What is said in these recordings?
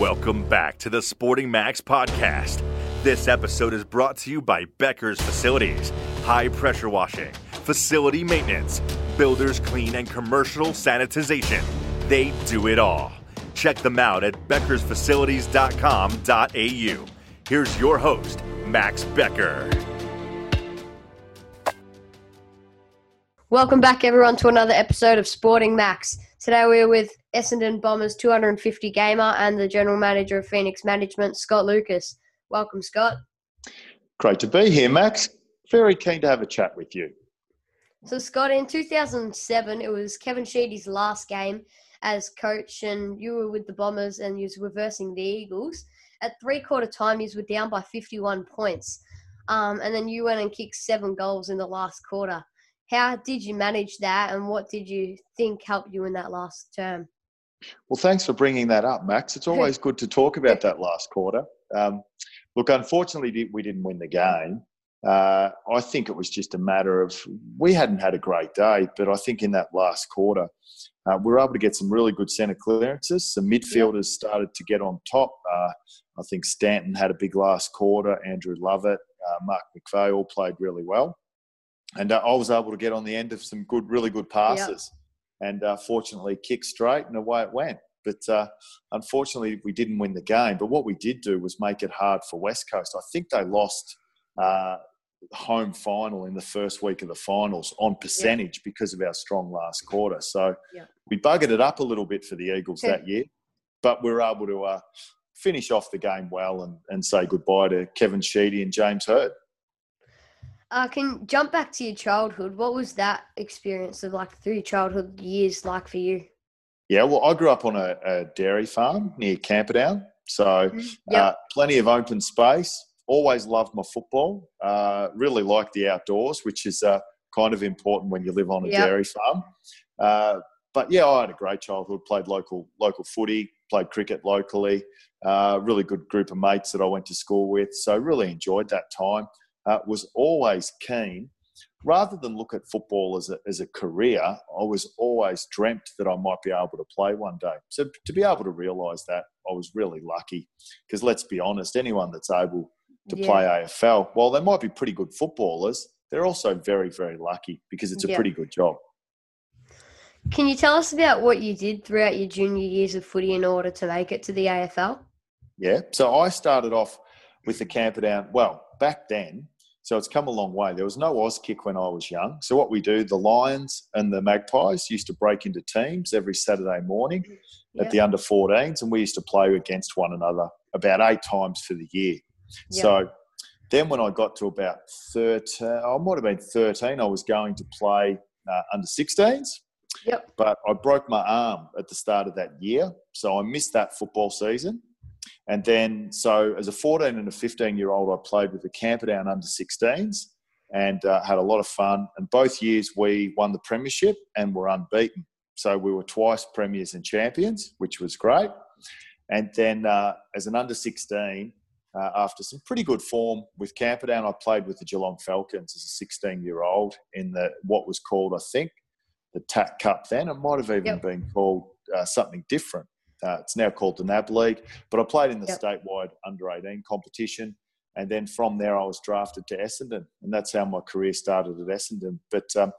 Welcome back to the Sporting Max podcast. This episode is brought to you by Becker's Facilities, high pressure washing, facility maintenance, builders clean, and commercial sanitization. They do it all. Check them out at beckersfacilities.com.au. Here's your host, Max Becker. Welcome back, everyone, to another episode of Sporting Max. Today we're with Essendon Bombers 250 gamer and the general manager of Phoenix Management, Scott Lucas. Welcome, Scott. Great to be here, Max. Very keen to have a chat with you. So, Scott, in 2007, it was Kevin Sheedy's last game as coach, and you were with the Bombers and you was reversing the Eagles. At three quarter time, you were down by 51 points, um, and then you went and kicked seven goals in the last quarter. How did you manage that, and what did you think helped you in that last term? Well, thanks for bringing that up, Max. It's always good to talk about that last quarter. Um, look, unfortunately, we didn't win the game. Uh, I think it was just a matter of we hadn't had a great day, but I think in that last quarter, uh, we were able to get some really good centre clearances. Some midfielders started to get on top. Uh, I think Stanton had a big last quarter. Andrew Lovett, uh, Mark McVeigh all played really well and uh, I was able to get on the end of some good, really good passes, yep. and uh, fortunately kick straight and away it went. But uh, unfortunately, we didn't win the game. But what we did do was make it hard for West Coast. I think they lost uh, home final in the first week of the finals on percentage yep. because of our strong last quarter. So yep. we buggered it up a little bit for the Eagles that year, but we were able to uh, finish off the game well and, and say goodbye to Kevin Sheedy and James Hird. Uh, can jump back to your childhood. What was that experience of like through childhood years like for you? Yeah, well, I grew up on a, a dairy farm near Camperdown, so mm-hmm. yep. uh, plenty of open space. Always loved my football. Uh, really liked the outdoors, which is uh, kind of important when you live on a yep. dairy farm. Uh, but yeah, I had a great childhood. Played local local footy, played cricket locally. Uh, really good group of mates that I went to school with. So really enjoyed that time uh, was always keen. Rather than look at football as a, as a career, I was always dreamt that I might be able to play one day. So to be able to realise that, I was really lucky. Because let's be honest, anyone that's able to yeah. play AFL, while they might be pretty good footballers, they're also very, very lucky because it's a yeah. pretty good job. Can you tell us about what you did throughout your junior years of footy in order to make it to the AFL? Yeah, so I started off with the Camperdown. Well, back then, so it's come a long way. There was no Auskick when I was young. So what we do, the Lions and the Magpies used to break into teams every Saturday morning at the under 14s, and we used to play against one another about eight times for the year. So then when I got to about 13, I might have been 13, I was going to play uh, under 16s. Yep. But I broke my arm at the start of that year. So I missed that football season. And then, so as a 14 and a 15 year old, I played with the Camperdown under 16s and uh, had a lot of fun. And both years we won the Premiership and were unbeaten. So we were twice Premiers and Champions, which was great. And then uh, as an under 16, uh, after some pretty good form with Camperdown, I played with the Geelong Falcons as a 16 year old in the what was called, I think, the TAC Cup then. It might have even yep. been called uh, something different. Uh, it's now called the NAB League. But I played in the yep. statewide under 18 competition. And then from there, I was drafted to Essendon. And that's how my career started at Essendon. But um,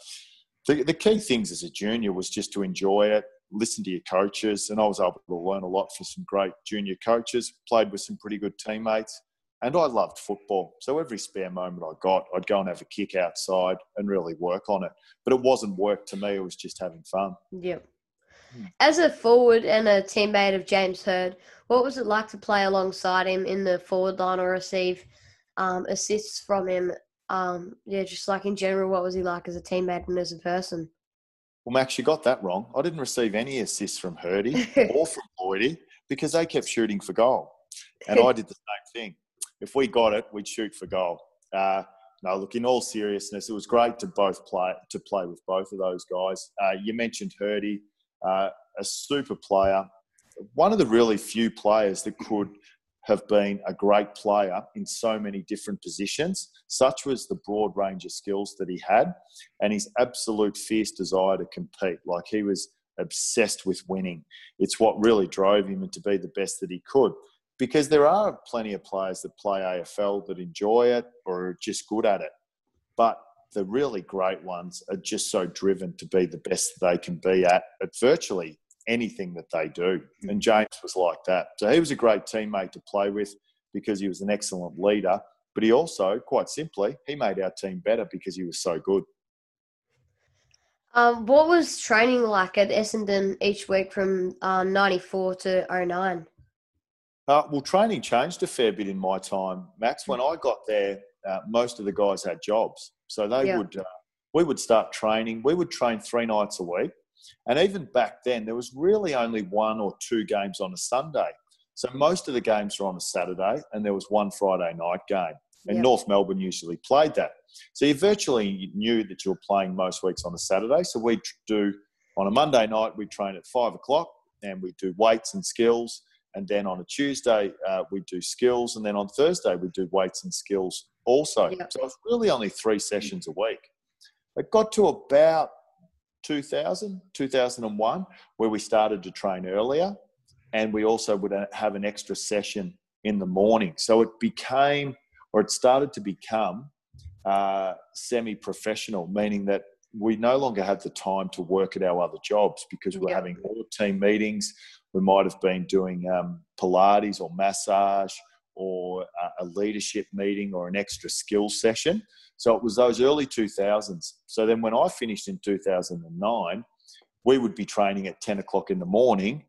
the, the key things as a junior was just to enjoy it, listen to your coaches. And I was able to learn a lot from some great junior coaches, played with some pretty good teammates. And I loved football. So every spare moment I got, I'd go and have a kick outside and really work on it. But it wasn't work to me, it was just having fun. Yep. As a forward and a teammate of James Hird, what was it like to play alongside him in the forward line or receive um, assists from him? Um, yeah, just like in general, what was he like as a teammate and as a person? Well, Max, you got that wrong. I didn't receive any assists from Hirdy or from Lloydie because they kept shooting for goal. And I did the same thing. If we got it, we'd shoot for goal. Uh, no, look, in all seriousness, it was great to both play to play with both of those guys. Uh, you mentioned Hirdy uh, a super player, one of the really few players that could have been a great player in so many different positions. Such was the broad range of skills that he had, and his absolute fierce desire to compete. Like he was obsessed with winning. It's what really drove him to be the best that he could. Because there are plenty of players that play AFL that enjoy it or are just good at it. But the really great ones are just so driven to be the best they can be at, at virtually anything that they do. Mm. And James was like that. So he was a great teammate to play with because he was an excellent leader. But he also, quite simply, he made our team better because he was so good. Um, what was training like at Essendon each week from uh, 94 to 09? Uh, well, training changed a fair bit in my time, Max. When I got there, uh, most of the guys had jobs, so they yeah. would uh, we would start training. We would train three nights a week, and even back then, there was really only one or two games on a Sunday. So most of the games were on a Saturday, and there was one Friday night game. And North Melbourne usually played that. So you virtually knew that you were playing most weeks on a Saturday. So we do on a Monday night, we train at five o'clock and we do weights and skills. And then on a Tuesday, uh, we do skills. And then on Thursday, we do weights and skills also. Yep. So it's really only three sessions a week. It got to about 2000, 2001, where we started to train earlier. And we also would have an extra session in the morning. So it became, or it started to become uh, semi professional, meaning that we no longer had the time to work at our other jobs because we're having all the team meetings. We might have been doing um, Pilates or massage or a leadership meeting or an extra skill session. So it was those early 2000s. So then when I finished in 2009, we would be training at 10 o'clock in the morning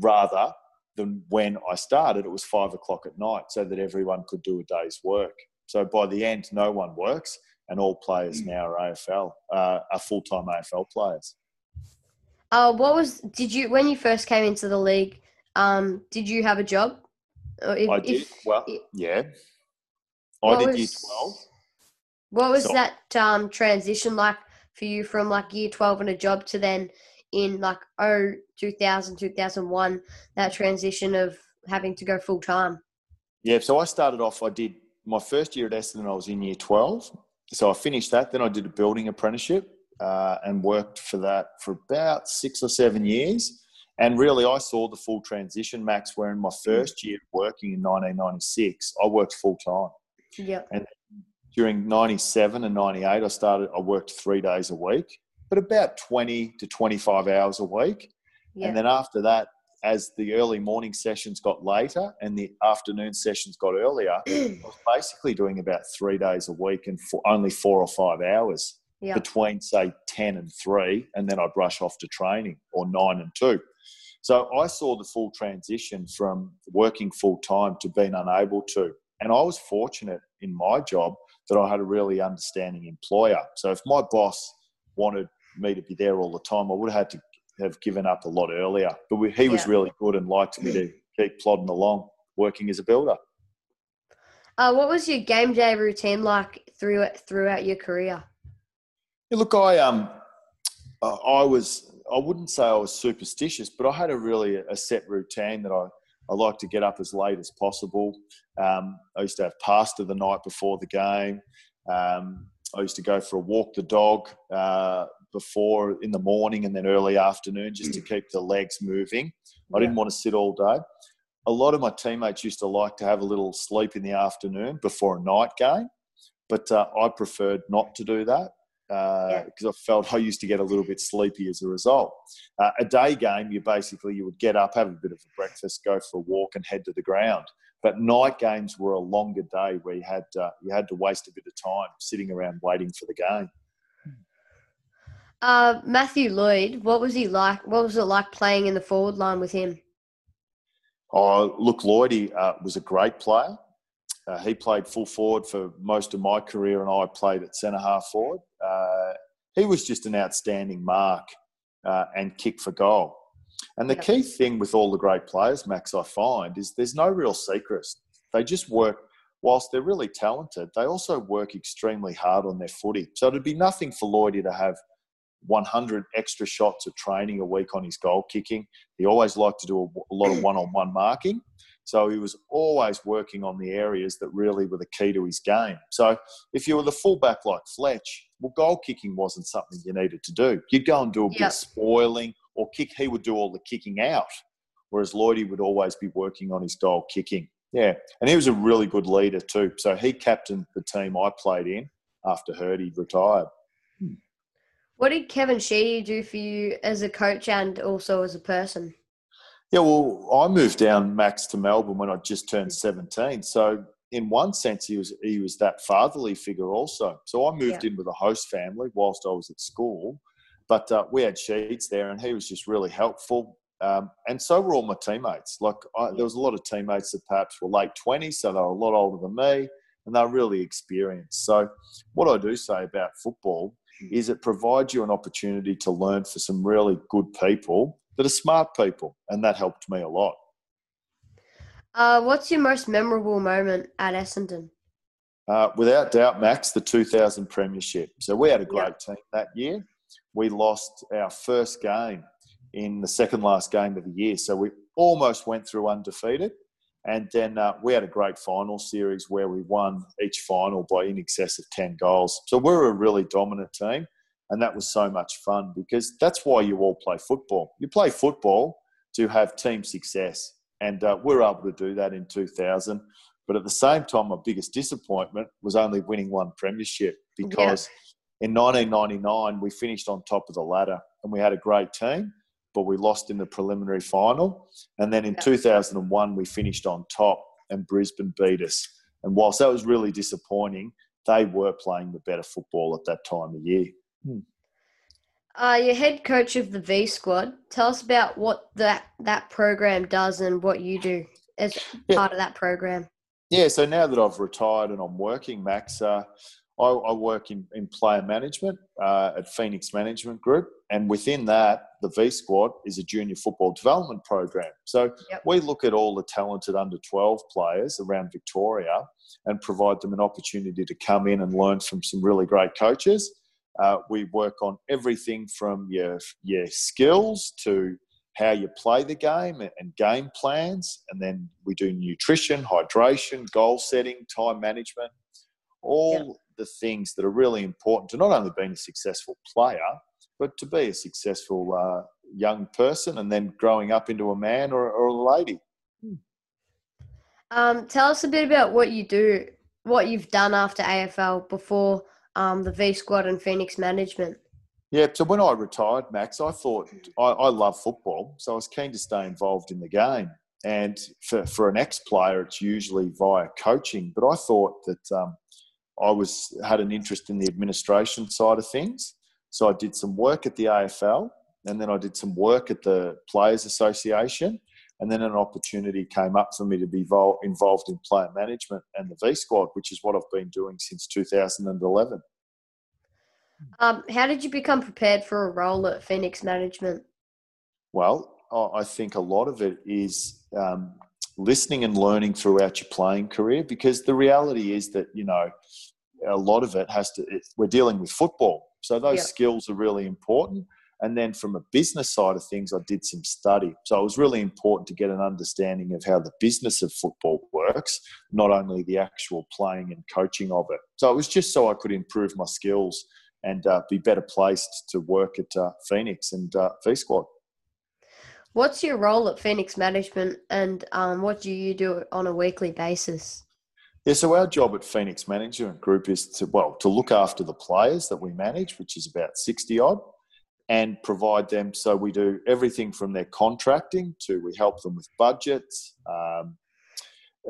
rather than when I started, it was five o'clock at night so that everyone could do a day's work. So by the end, no one works, and all players mm. now are AFL, uh, are full time AFL players. Uh, what was did you when you first came into the league? Um, did you have a job? If, I did. If, well, if, yeah. I did was, year twelve. What was so, that um, transition like for you from like year twelve and a job to then in like oh 2000 2001 that transition of having to go full time? Yeah, so I started off. I did my first year at Essendon, I was in year 12. So I finished that. Then I did a building apprenticeship uh, and worked for that for about six or seven years. And really, I saw the full transition, Max, where in my hmm. first year working in 1996, I worked full time. Yeah. And during 97 and 98, I started, I worked three days a week, but about 20 to 25 hours a week. Yeah. And then after that, as the early morning sessions got later and the afternoon sessions got earlier, I was basically doing about three days a week and for only four or five hours yeah. between, say, 10 and 3, and then I'd rush off to training or 9 and 2. So I saw the full transition from working full time to being unable to. And I was fortunate in my job that I had a really understanding employer. So if my boss wanted me to be there all the time, I would have had to have given up a lot earlier. But we, he was really good and liked me to keep plodding along, working as a builder. Uh, what was your game day routine like through throughout your career? Yeah, look, I um, I was I wouldn't say I was superstitious, but I had a really a set routine that I I like to get up as late as possible. Um, I used to have pasta the night before the game. Um, I used to go for a walk the dog uh, before in the morning and then early afternoon just to mm. keep the legs moving. I didn't want to sit all day. A lot of my teammates used to like to have a little sleep in the afternoon before a night game, but uh, I preferred not to do that because uh, yeah. I felt I used to get a little bit sleepy as a result. Uh, a day game, you basically you would get up, have a bit of a breakfast, go for a walk, and head to the ground. But night games were a longer day where you had uh, you had to waste a bit of time sitting around waiting for the game. Uh, Matthew Lloyd, what was he like? What was it like playing in the forward line with him? Oh, look, Lloyd he, uh, was a great player. Uh, he played full forward for most of my career, and I played at centre half forward. Uh, he was just an outstanding mark uh, and kick for goal. And the key thing with all the great players, Max, I find, is there's no real secrets. They just work, whilst they're really talented, they also work extremely hard on their footy. So it'd be nothing for Lloydie to have 100 extra shots of training a week on his goal kicking. He always liked to do a, a lot of one on one marking. So he was always working on the areas that really were the key to his game. So if you were the fullback like Fletch, well, goal kicking wasn't something you needed to do. You'd go and do a yep. bit of spoiling or kick, he would do all the kicking out, whereas Lloydie would always be working on his goal kicking. Yeah, and he was a really good leader too. So he captained the team I played in after Hirdy retired. What did Kevin Sheedy do for you as a coach and also as a person? Yeah, well, I moved down Max to Melbourne when I just turned 17. So in one sense, he was he was that fatherly figure also. So I moved yeah. in with a host family whilst I was at school, but uh, we had Sheeds there, and he was just really helpful. Um, and so were all my teammates. Like I, there was a lot of teammates that perhaps were late 20s, so they were a lot older than me, and they're really experienced. So what I do say about football is it provides you an opportunity to learn for some really good people that are smart people, and that helped me a lot. Uh, what's your most memorable moment at Essendon? Uh, without doubt, Max, the 2000 Premiership. So we had a great yep. team that year. We lost our first game in the second last game of the year. So we almost went through undefeated. And then uh, we had a great final series where we won each final by in excess of 10 goals. So we're a really dominant team. And that was so much fun because that's why you all play football. You play football to have team success. And uh, we are able to do that in 2000. But at the same time, my biggest disappointment was only winning one premiership because yeah. in 1999, we finished on top of the ladder and we had a great team but we lost in the preliminary final. And then in yeah. 2001, we finished on top and Brisbane beat us. And whilst that was really disappointing, they were playing the better football at that time of year. Hmm. Uh, you're head coach of the V Squad. Tell us about what that that program does and what you do as yeah. part of that program. Yeah, so now that I've retired and I'm working, Max, uh, I, I, work in, in player management uh, at Phoenix Management Group, and within that, the V Squad is a junior football development program. So yep. we look at all the talented under 12 players around Victoria and provide them an opportunity to come in and learn from some really great coaches. Uh, we work on everything from your, your skills to how you play the game and game plans. And then we do nutrition, hydration, goal setting, time management, all yep the things that are really important to not only being a successful player, but to be a successful uh, young person and then growing up into a man or, or a lady. Um, tell us a bit about what you do, what you've done after AFL before um, the V Squad and Phoenix Management. Yeah, so when I retired, Max, I thought I, I love football, so I was keen to stay involved in the game. And for, for an ex player, it's usually via coaching. But I thought that um, I was had an interest in the administration side of things. So I did some work at the AFL, and then I did some work at the Players Association, and then an opportunity came up for me to be involved in player management and the V Squad, which is what I've been doing since 2011. Um, how did you become prepared for a role at Phoenix Management? Well, I think a lot of it is um, listening and learning throughout your playing career because the reality is that you know a lot of it has to it, we're dealing with football so those yeah. skills are really important and then from a business side of things i did some study. So it was really important to get an understanding of how the business of football works not only the actual playing and coaching of it. So it was just so i could improve my skills and uh, be better placed to work at uh, phoenix and uh, v squad What's your role at Phoenix Management and um, what do you do on a weekly basis? Yeah, so our job at Phoenix Management Group is to, well, to look after the players that we manage, which is about 60 odd, and provide them. So we do everything from their contracting to we help them with budgets, um,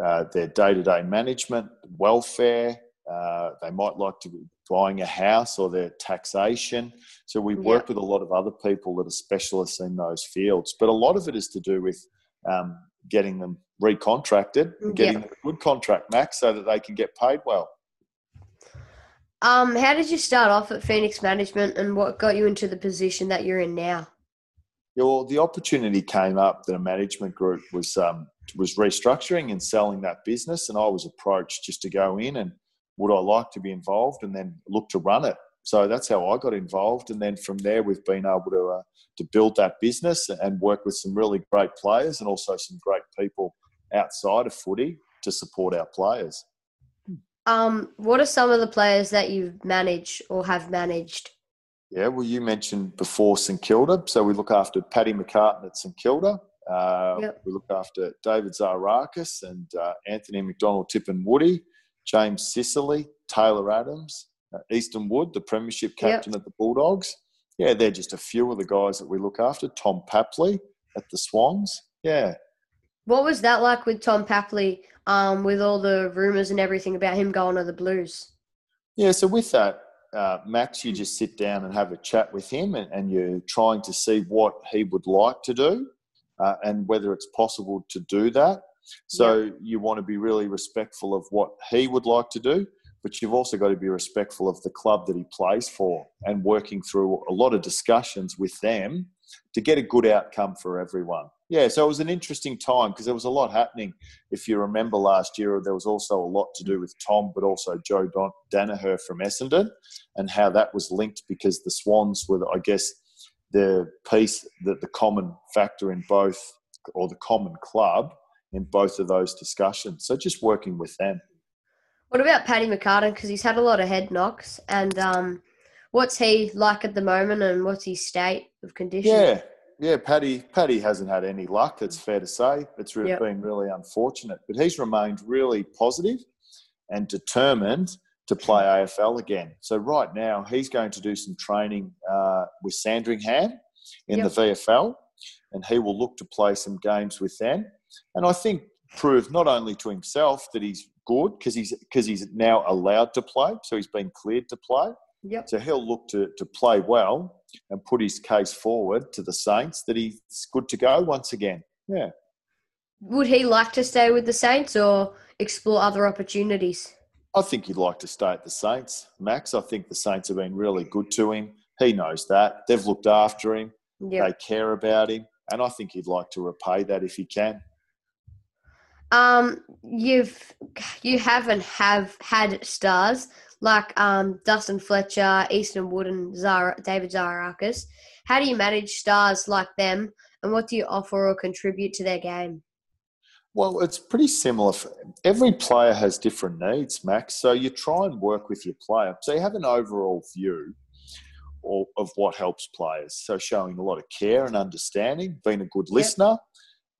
uh, their day to day management, welfare. Uh, they might like to be buying a house or their taxation. So we work with a lot of other people that are specialists in those fields. But a lot of it is to do with um, getting them recontracted and getting them a good contract, Max, so that they can get paid well. Um, how did you start off at Phoenix Management and what got you into the position that you're in now? Yeah, well, the opportunity came up that a management group was um, was restructuring and selling that business, and I was approached just to go in and would I like to be involved and then look to run it. So that's how I got involved, and then from there we've been able to uh, to build that business and work with some really great players and also some great people outside of footy to support our players. Um, what are some of the players that you've managed or have managed? Yeah, well, you mentioned before St Kilda, so we look after Paddy McCartan at St Kilda. Uh, Yep. We look after David Zaharakis and uh, Anthony McDonald-Tipungwuti, James Sicily, Taylor Adams, uh, Easton Wood, the Premiership captain at the Bulldogs. Yeah, they're just a few of the guys that we look after. Tom Papley at the Swans. Yeah, What was that like with Tom Papley? Um, with all the rumors and everything about him going to the Blues. Yeah, so with that, uh, Max, you just sit down and have a chat with him, and, and you're trying to see what he would like to do uh, and whether it's possible to do that. So you want to be really respectful of what he would like to do, but you've also got to be respectful of the club that he plays for and working through a lot of discussions with them to get a good outcome for everyone. Yeah, so it was an interesting time because there was a lot happening. If you remember last year, there was also a lot to do with Tom, but also Joe Don- Daniher from Essendon and how that was linked because the Swans were, I guess, the piece that the common factor in both, or the common club in both of those discussions. So just working with them. What about Paddy McCartan? Because he's had a lot of head knocks. And um, what's he like at the moment and what's his state of condition? Yeah, yeah. Paddy, Paddy hasn't had any luck. It's fair to say. It's re- Yep. been really unfortunate, but he's remained really positive and determined to play AFL again. So right now, he's going to do some training uh, with Sandringham in Yep. the VFL, and he will look to play some games with them. And I think prove not only to himself that he's good because he's because he's now allowed to play, so he's been cleared to play. Yep. So he'll look to, to play well and put his case forward to the Saints that he's good to go once again. Yeah. Would he like to stay with the Saints or explore other opportunities? I think he'd like to stay at the Saints, Max. I think the Saints have been really good to him. He knows that. They've looked after him. Yeah. They care about him. And I think he'd like to repay that if he can. Um, you've you haven't have had stars like um Dustin Fletcher, Easton Wood, and Zara, David Zaharakis. How do you manage stars like them, and what do you offer or contribute to their game? Well, it's pretty similar. For, every player has different needs, Max. So you try and work with your player. So you have an overall view of, of what helps players. So showing a lot of care and understanding, being a good listener,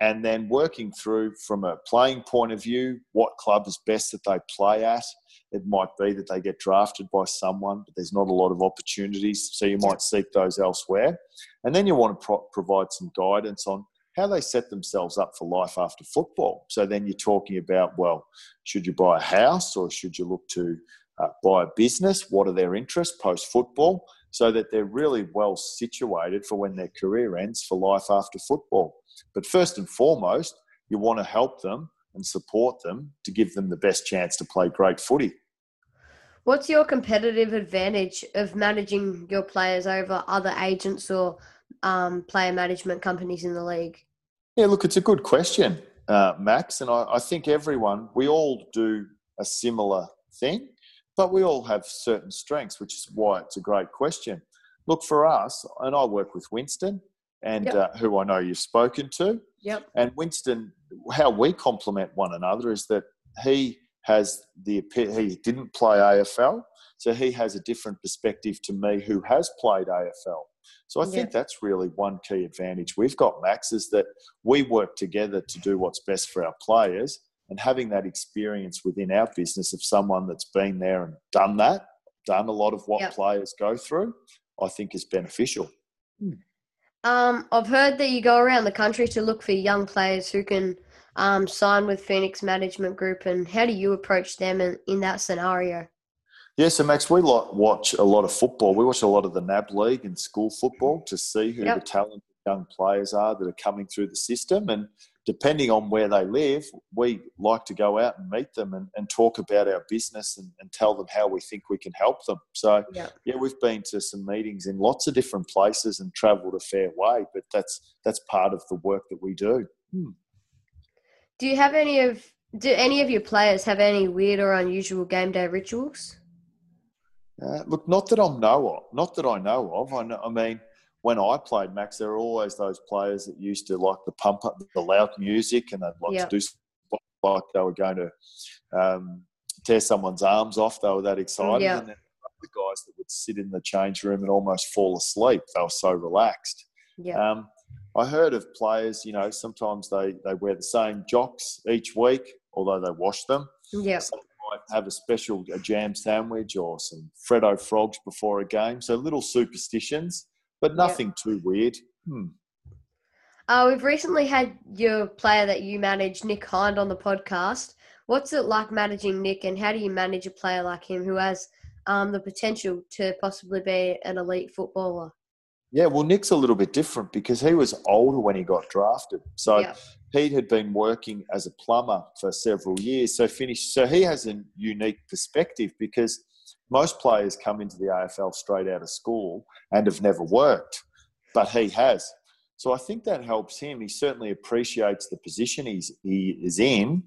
and then working through from a playing point of view what club is best that they play at. It might be that they get drafted by someone, but there's not a lot of opportunities. So you might seek those elsewhere. And then you want to pro- provide some guidance on how they set themselves up for life after football. So then you're talking about, well, should you buy a house or should you look to uh, buy a business? What are their interests post football? So that they're really well situated for when their career ends for life after football. But first and foremost, you want to help them and support them to give them the best chance to play great footy. What's your competitive advantage of managing your players over other agents or um, player management companies in the league? Yeah, look, it's a good question, uh, Max. And I, I think everyone, we all do a similar thing, but we all have certain strengths, which is why it's a great question. Look, for us, and I work with Winston, and Yep. uh, who I know you've spoken to. Yep. And Winston, how we complement one another is that he has the he didn't play AFL, so he has a different perspective to me who has played AFL. So I think Yeah. that's really one key advantage we've got, Max, is that we work together to do what's best for our players. And having that experience within our business of someone that's been there and done that, done a lot of what Yep. players go through, I think is beneficial. Um, I've heard that you go around the country to look for young players who can um, sign with Phoenix Management Group, and how do you approach them in, in that scenario? Yeah, so Max, we like watch a lot of football. We watch a lot of the NAB League and school football to see who Yep. the talented young players are that are coming through the system. And depending on where they live, we like to go out and meet them and, and talk about our business and, and tell them how we think we can help them. So, Yeah. yeah, we've been to some meetings in lots of different places and travelled a fair way, but that's that's part of the work that we do. Do you have any of do any of your players have any weird or unusual game day rituals? Uh, look, not that I know of. Not that I know of. I, know, I mean, when I played Max, there were always those players that used to like the pump up, the loud music, and they'd like Yeah. to do like they were going to um, tear someone's arms off. They were that excited. Yeah. And then the guys that would sit in the change room and almost fall asleep. They were so relaxed. Yeah. Um, I heard of players, you know, sometimes they, they wear the same jocks each week, although they wash them. yeah. Some might have a special a jam sandwich or some Freddo frogs before a game. So little superstitions, but nothing too weird. Hmm. Uh, we've recently had your player that you manage, Nick Hind, on the podcast. What's it like managing Nick, and how do you manage a player like him who has um, the potential to possibly be an elite footballer? Yeah, well, Nick's a little bit different because he was older when he got drafted. So yeah. Pete had been working as a plumber for several years. So finished. So he has a unique perspective because most players come into the AFL straight out of school and have never worked, but he has. So I think that helps him. He certainly appreciates the position he's he is in,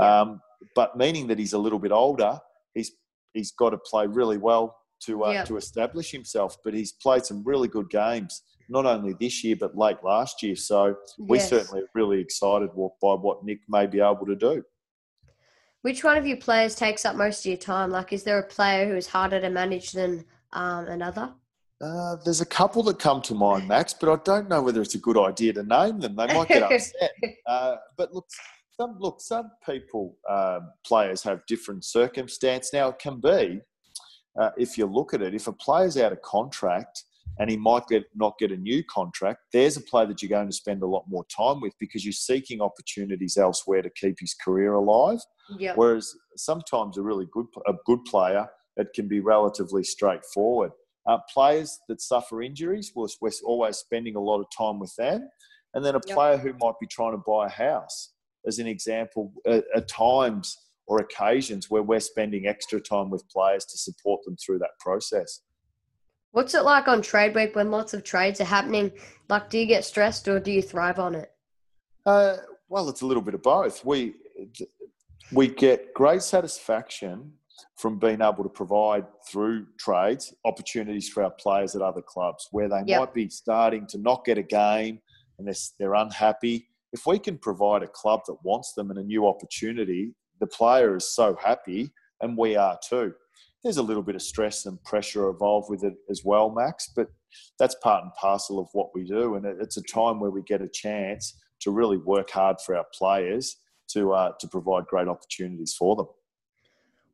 um, but meaning that he's a little bit older, he's he's got to play really well to uh, Yeah. to establish himself. But he's played some really good games, not only this year but late last year. So we Yes. certainly are really excited by what Nick may be able to do. Which one of your players takes up most of your time? Like, is there a player who is harder to manage than um, another? Uh, there's a couple that come to mind, Max, but I don't know whether it's a good idea to name them. They might get upset. Uh, but look, some look, some people, um, players have different circumstance. Now it can be, uh, if you look at it, if a player's out of contract and he might get not get a new contract, there's a player that you're going to spend a lot more time with because you're seeking opportunities elsewhere to keep his career alive. Yeah. Whereas sometimes a really good a good player, it can be relatively straightforward. Uh, players that suffer injuries, we're, we're always spending a lot of time with them. And then a Yep. player who might be trying to buy a house, as an example, at, at times or occasions where we're spending extra time with players to support them through that process. What's it like on trade week when lots of trades are happening? Like, do you get stressed or do you thrive on it? Uh, well, it's a little bit of both. We we get great satisfaction from being able to provide through trades opportunities for our players at other clubs where they Yep. might be starting to not get a game and they're, they're unhappy. If we can provide a club that wants them and a new opportunity, the player is so happy, and we are too. There's a little bit of stress and pressure involved with it as well, Max, but that's part and parcel of what we do. And it's a time where we get a chance to really work hard for our players to uh, to provide great opportunities for them.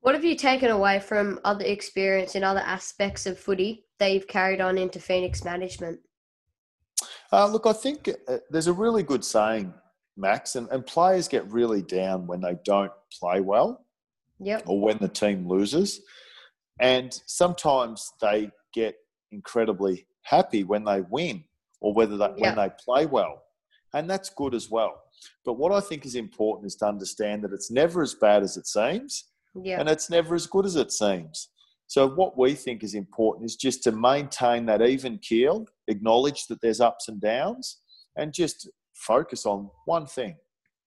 What have you taken away from other experience in other aspects of footy that you've carried on into Phoenix management? Uh, look, I think uh, there's a really good saying, Max, and, and players get really down when they don't play well Yep. or when the team loses. And sometimes they get incredibly happy when they win or whether they, Yeah. when they play well. And that's good as well. But what I think is important is to understand that it's never as bad as it seems Yeah. and it's never as good as it seems. So, what we think is important is just to maintain that even keel, acknowledge that there's ups and downs, and just focus on one thing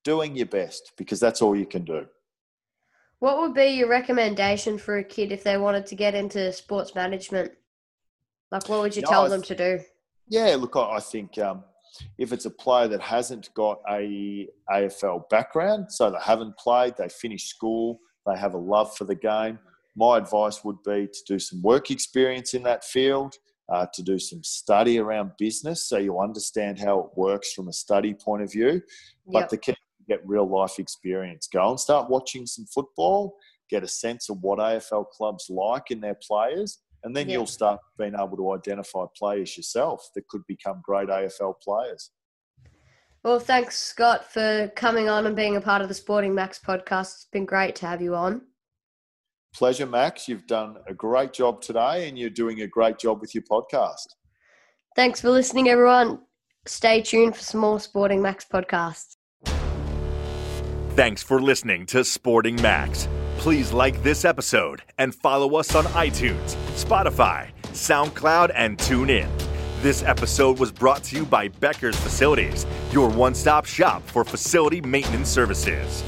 doing your best because that's all you can do. What would be your recommendation for a kid if they wanted to get into sports management? Like, what would you No, tell them to do? Yeah, look, I I think um, if it's a player that hasn't got a AFL background, so they haven't played, they finished school, they have a love for the game, my advice would be to do some work experience in that field, uh, to do some study around business so you understand how it works from a study point of view. But Yep. the key to get real life experience. Go and start watching some football, get a sense of what AFL clubs like in their players, and then Yeah. you'll start being able to identify players yourself that could become great AFL players. Well, thanks, Scott, for coming on and being a part of the Sporting Max podcast. It's been great to have you on. Pleasure, Max. You've done a great job today, and you're doing a great job with your podcast. Thanks for listening, everyone. Stay tuned for some more Sporting Max podcasts. Thanks for listening to Sporting Max. Please like this episode and follow us on iTunes, Spotify, SoundCloud, and TuneIn. This episode was brought to you by Becker's Facilities, your one stop shop for facility maintenance services.